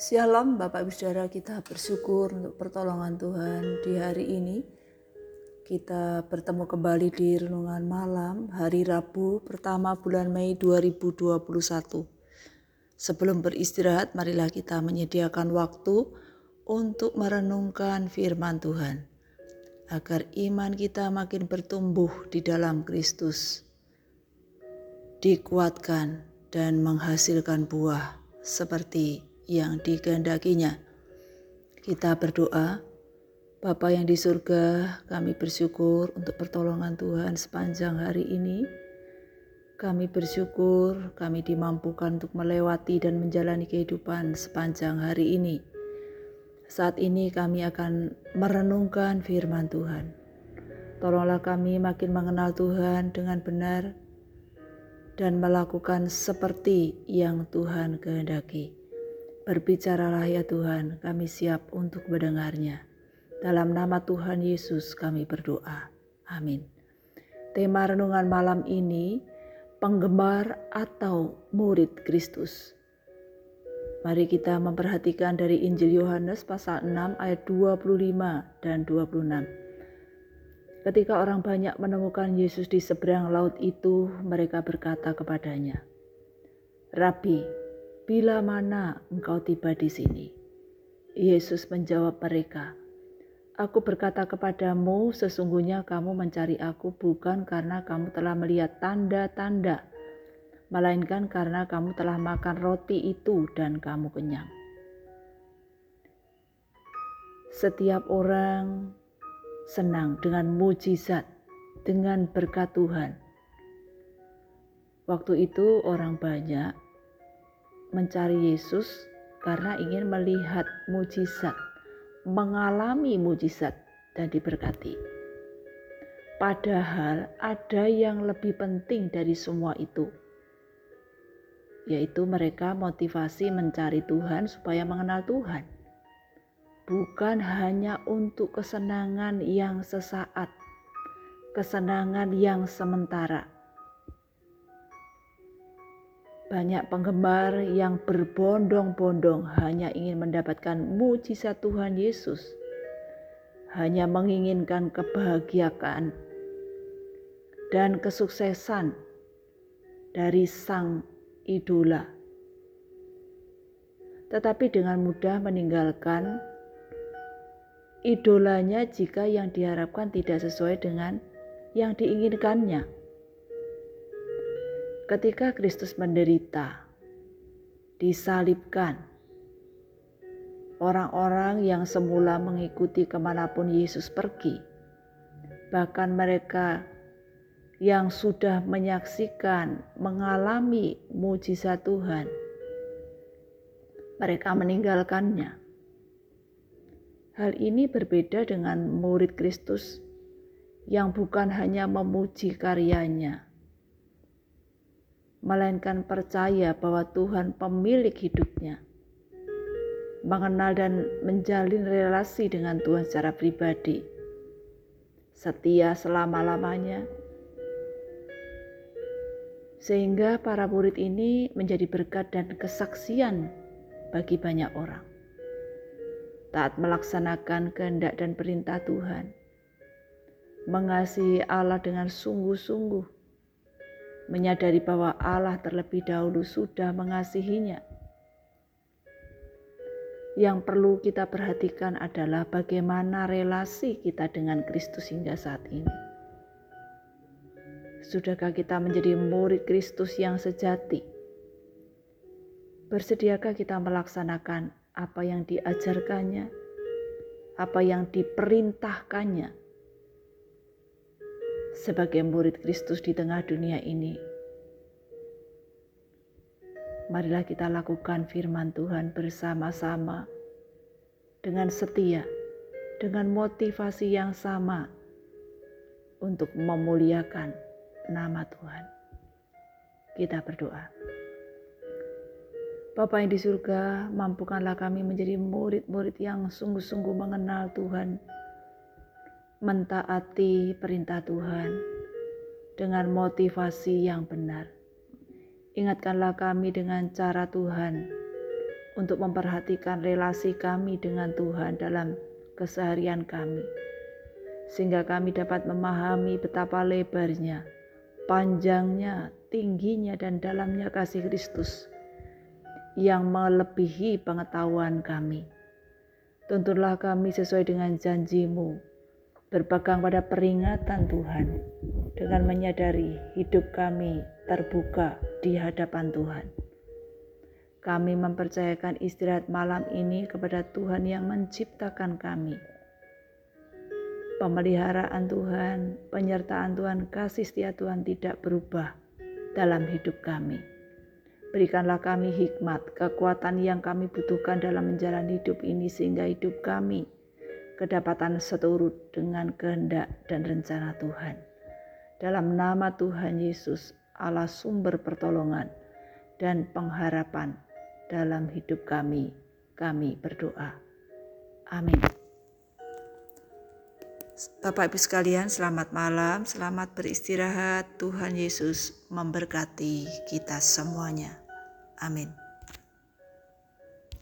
Shalom Bapak Ibu Saudara kita bersyukur untuk pertolongan Tuhan di hari ini. Kita bertemu kembali di renungan malam hari Rabu pertama bulan Mei 2021. Sebelum beristirahat marilah kita menyediakan waktu untuk merenungkan firman Tuhan agar iman kita makin bertumbuh di dalam Kristus. Dikuatkan dan menghasilkan buah seperti yang dikehendakinya. Kita berdoa, Bapa yang di surga, kami bersyukur untuk pertolongan Tuhan sepanjang hari ini. Kami bersyukur kami dimampukan untuk melewati dan menjalani kehidupan sepanjang hari ini. Saat ini kami akan merenungkan firman Tuhan. Tolonglah kami makin mengenal Tuhan dengan benar dan melakukan seperti yang Tuhan kehendaki. Berbicaralah ya Tuhan, kami siap untuk mendengarnya. Dalam nama Tuhan Yesus kami berdoa. Amin. Tema renungan malam ini, penggemar atau murid Kristus. Mari kita memperhatikan dari Injil Yohanes pasal 6 ayat 25 dan 26. Ketika orang banyak menemukan Yesus di seberang laut itu, mereka berkata kepadanya, "Rabi, bila mana engkau tiba di sini? Yesus menjawab mereka, Aku berkata kepadamu, sesungguhnya kamu mencari aku bukan karena kamu telah melihat tanda-tanda, melainkan karena kamu telah makan roti itu dan kamu kenyang. Setiap orang senang dengan mujizat, dengan berkat Tuhan. Waktu itu orang banyak mencari Yesus karena ingin melihat mujizat, mengalami mujizat dan diberkati. Padahal ada yang lebih penting dari semua itu, yaitu mereka motivasi mencari Tuhan supaya mengenal Tuhan, bukan hanya untuk kesenangan yang sesaat, kesenangan yang sementara banyak penggemar yang berbondong-bondong hanya ingin mendapatkan mujizat Tuhan Yesus, hanya menginginkan kebahagiaan dan kesuksesan dari sang idola. Tetapi dengan mudah meninggalkan idolanya jika yang diharapkan tidak sesuai dengan yang diinginkannya. Ketika Kristus menderita, disalibkan, orang-orang yang semula mengikuti ke mana pun Yesus pergi, bahkan mereka yang sudah menyaksikan, mengalami mujizat Tuhan, mereka meninggalkannya. Hal ini berbeda dengan murid Kristus yang bukan hanya memuji karyanya, melainkan percaya bahwa Tuhan pemilik hidupnya. Mengenal dan menjalin relasi dengan Tuhan secara pribadi. Setia selama-lamanya. Sehingga para murid ini menjadi berkat dan kesaksian bagi banyak orang. Taat melaksanakan kehendak dan perintah Tuhan. Mengasihi Allah dengan sungguh-sungguh menyadari bahwa Allah terlebih dahulu sudah mengasihinya. Yang perlu kita perhatikan adalah bagaimana relasi kita dengan Kristus hingga saat ini. Sudahkah kita menjadi murid Kristus yang sejati? Bersediakah kita melaksanakan apa yang diajarkannya, apa yang diperintahkannya? Sebagai murid Kristus di tengah dunia ini. Marilah kita lakukan firman Tuhan bersama-sama dengan setia, dengan motivasi yang sama untuk memuliakan nama Tuhan. Kita berdoa. Bapa yang di surga, mampukanlah kami menjadi murid-murid yang sungguh-sungguh mengenal Tuhan mentaati perintah Tuhan dengan motivasi yang benar. Ingatkanlah kami dengan cara Tuhan untuk memperhatikan relasi kami dengan Tuhan dalam keseharian kami, sehingga kami dapat memahami betapa lebarnya, panjangnya, tingginya, dan dalamnya kasih Kristus yang melebihi pengetahuan kami. Tuntunlah kami sesuai dengan janjimu, berpegang pada peringatan Tuhan, dengan menyadari hidup kami terbuka di hadapan Tuhan. Kami mempercayakan istirahat malam ini kepada Tuhan yang menciptakan kami. Pemeliharaan Tuhan, penyertaan Tuhan, kasih setia Tuhan tidak berubah dalam hidup kami. Berikanlah kami hikmat, kekuatan yang kami butuhkan dalam menjalani hidup ini sehingga hidup kami kedapatan seturut dengan kehendak dan rencana Tuhan. Dalam nama Tuhan Yesus, Allah sumber pertolongan dan pengharapan dalam hidup kami. Kami berdoa. Amin. Bapak Ibu sekalian, selamat malam, selamat beristirahat. Tuhan Yesus memberkati kita semuanya. Amin.